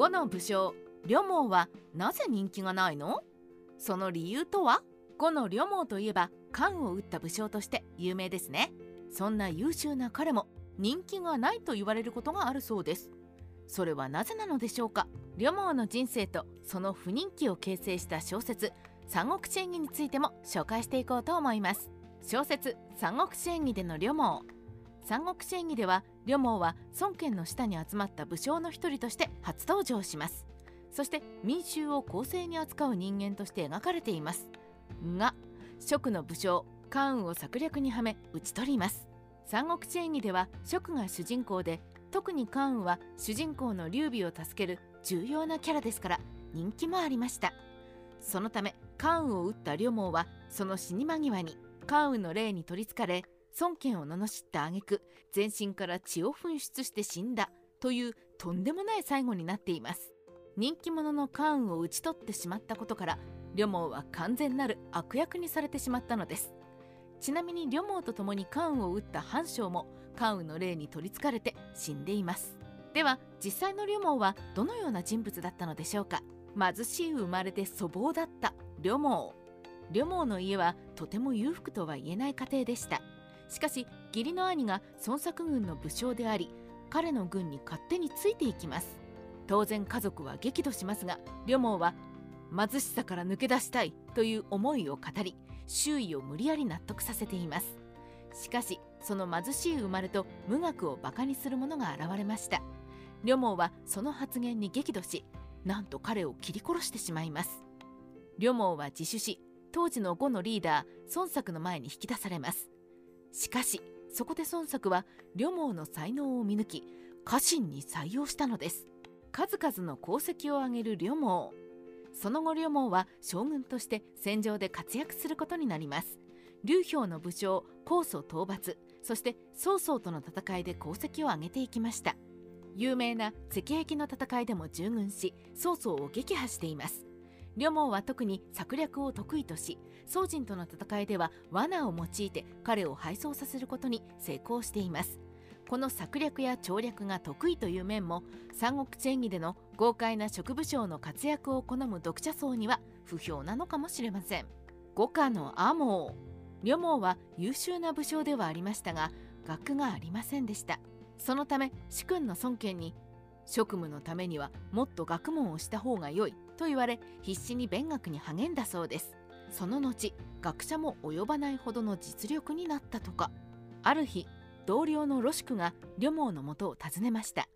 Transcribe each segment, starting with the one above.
呉の武将呂蒙はなぜ人気がないの？その理由とは？呉の呂蒙といえば関を打った武将として有名ですね。そんな優秀な彼も人気がないと言われることがあるそうです。それはなぜなのでしょうか？呂蒙の人生とその不人気を形成した小説三国志演義についても紹介していこうと思います。小説三国志演義での呂蒙三国志演義では呂蒙は孫権の下に集まった武将の一人として初登場します。そして民衆を公正に扱う人間として描かれています。が蜀の武将関羽を策略にはめ討ち取ります。三国志演義では蜀が主人公で特に関羽は主人公の劉備を助ける重要なキャラですから人気もありました。そのため関羽を討った呂蒙はその死に間際に関羽の霊に取りつかれ孫権を罵った挙句全身から血を噴出して死んだというとんでもない最後になっています。人気者の関羽を討ち取ってしまったことから呂蒙は完全なる悪役にされてしまったのです。ちなみに呂蒙と共に関羽を撃った半将も関羽の霊に取りつかれて死んでいます。では実際の呂蒙はどのような人物だったのでしょうか。貧しい生まれで粗暴だった呂蒙呂蒙の家はとても裕福とは言えない家庭でした。しかし義理の兄が孫作軍の武将であり彼の軍に勝手についていきます。当然家族は激怒しますが呂蒙は貧しさから抜け出したいという思いを語り周囲を無理やり納得させています。しかしその貧しい生まれと無学をバカにする者が現れました。呂蒙はその発言に激怒しなんと彼を切り殺してしまいます。呂蒙は自首し当時の呉のリーダー孫作の前に引き出されます。しかしそこで孫作は呂蒙の才能を見抜き家臣に採用したのです。数々の功績を挙げる呂蒙その後呂蒙は将軍として戦場で活躍することになります。劉氷の武将高祖討伐そして曹操との戦いで功績を挙げていきました。有名な赤壁の戦いでも従軍し曹操を撃破しています。呂蒙は特に策略を得意とし宋人との戦いでは罠を用いて彼を敗走させることに成功しています。この策略や調略が得意という面も三国志演義での豪快な職武将の活躍を好む読者層には不評なのかもしれません。五家の阿毛呂蒙は優秀な武将ではありましたが学がありませんでした。そのため主君の孫権に職務のためにはもっと学問をした方が良い。と言われ必死に勉学に励んだそうです。その後学者も及ばないほどの実力になったとか。ある日同僚のロシクが呂蒙のもとを訪ねました。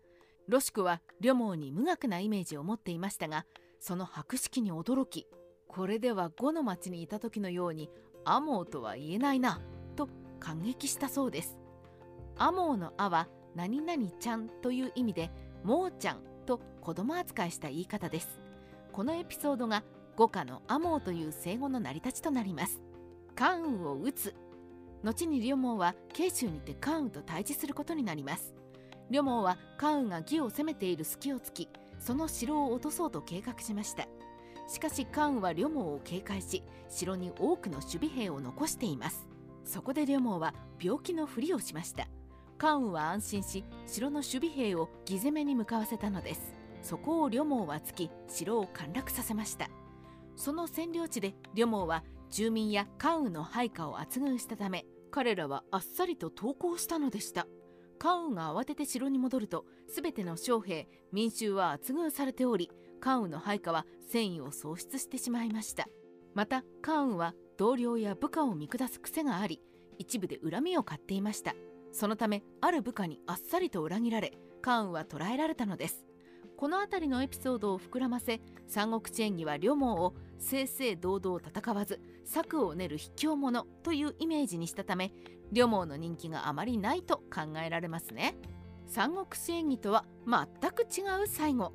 ロシクは呂蒙に無学なイメージを持っていましたがその博識に驚きこれでは呉の町にいた時のようにアモーとは言えないなと感激したそうです。アモーの「あ」は何々ちゃんという意味でモーちゃんと子供扱いした言い方です。このエピソードが五家のアモーという生語の成り立ちとなります。関羽を討つ。後に両毛は慶州にて関羽と対峙することになります。両毛は関羽が義を攻めている隙を突きその城を落とそうと計画しました。しかし関羽は両毛を警戒し城に多くの守備兵を残しています。そこで両毛は病気のふりをしました。関羽は安心し城の守備兵を義攻めに向かわせたのです。そこを両毛は突き城を陥落させました。その占領地で両毛は住民や関羽の配下を厚遇したため彼らはあっさりと投降したのでした。関羽が慌てて城に戻ると全ての将兵民衆は厚遇されており関羽の配下は戦意を喪失してしまいました。また関羽は同僚や部下を見下す癖があり一部で恨みを買っていました。そのためある部下にあっさりと裏切られ関羽は捕らえられたのです。この辺りのエピソードを膨らませ三国志演義は両毛を正々堂々戦わず策を練る卑怯者というイメージにしたため両毛の人気があまりないと考えられますね。三国志演義とは全く違う最後。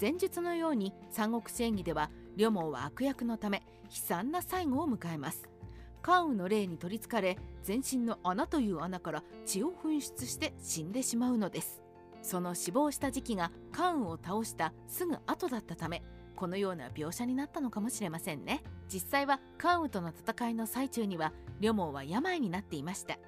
前述のように三国志演義では両毛は悪役のため悲惨な最後を迎えます。関羽の霊に取りつかれ全身の穴という穴から血を噴出して死んでしまうのです。その死亡した時期が関羽を倒したすぐ後だったためこのような描写になったのかもしれませんね。実際は関羽との戦いの最中には呂蒙は病になっていました。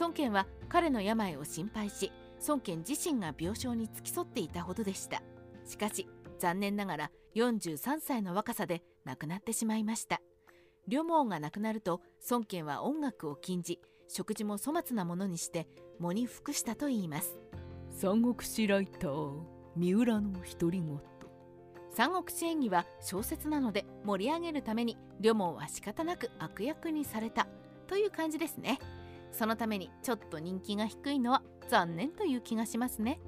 孫権は彼の病を心配し孫権自身が病床に付き添っていたほどでした。しかし残念ながら43歳の若さで亡くなってしまいました。両毛が亡くなると孫権は音楽を禁じ食事も粗末なものにして喪に服したといいます。三国志ライター三浦の独り言三国志演義は小説なので盛り上げるために両門は仕方なく悪役にされたという感じですねそのためにちょっと人気が低いのは残念という気がしますね。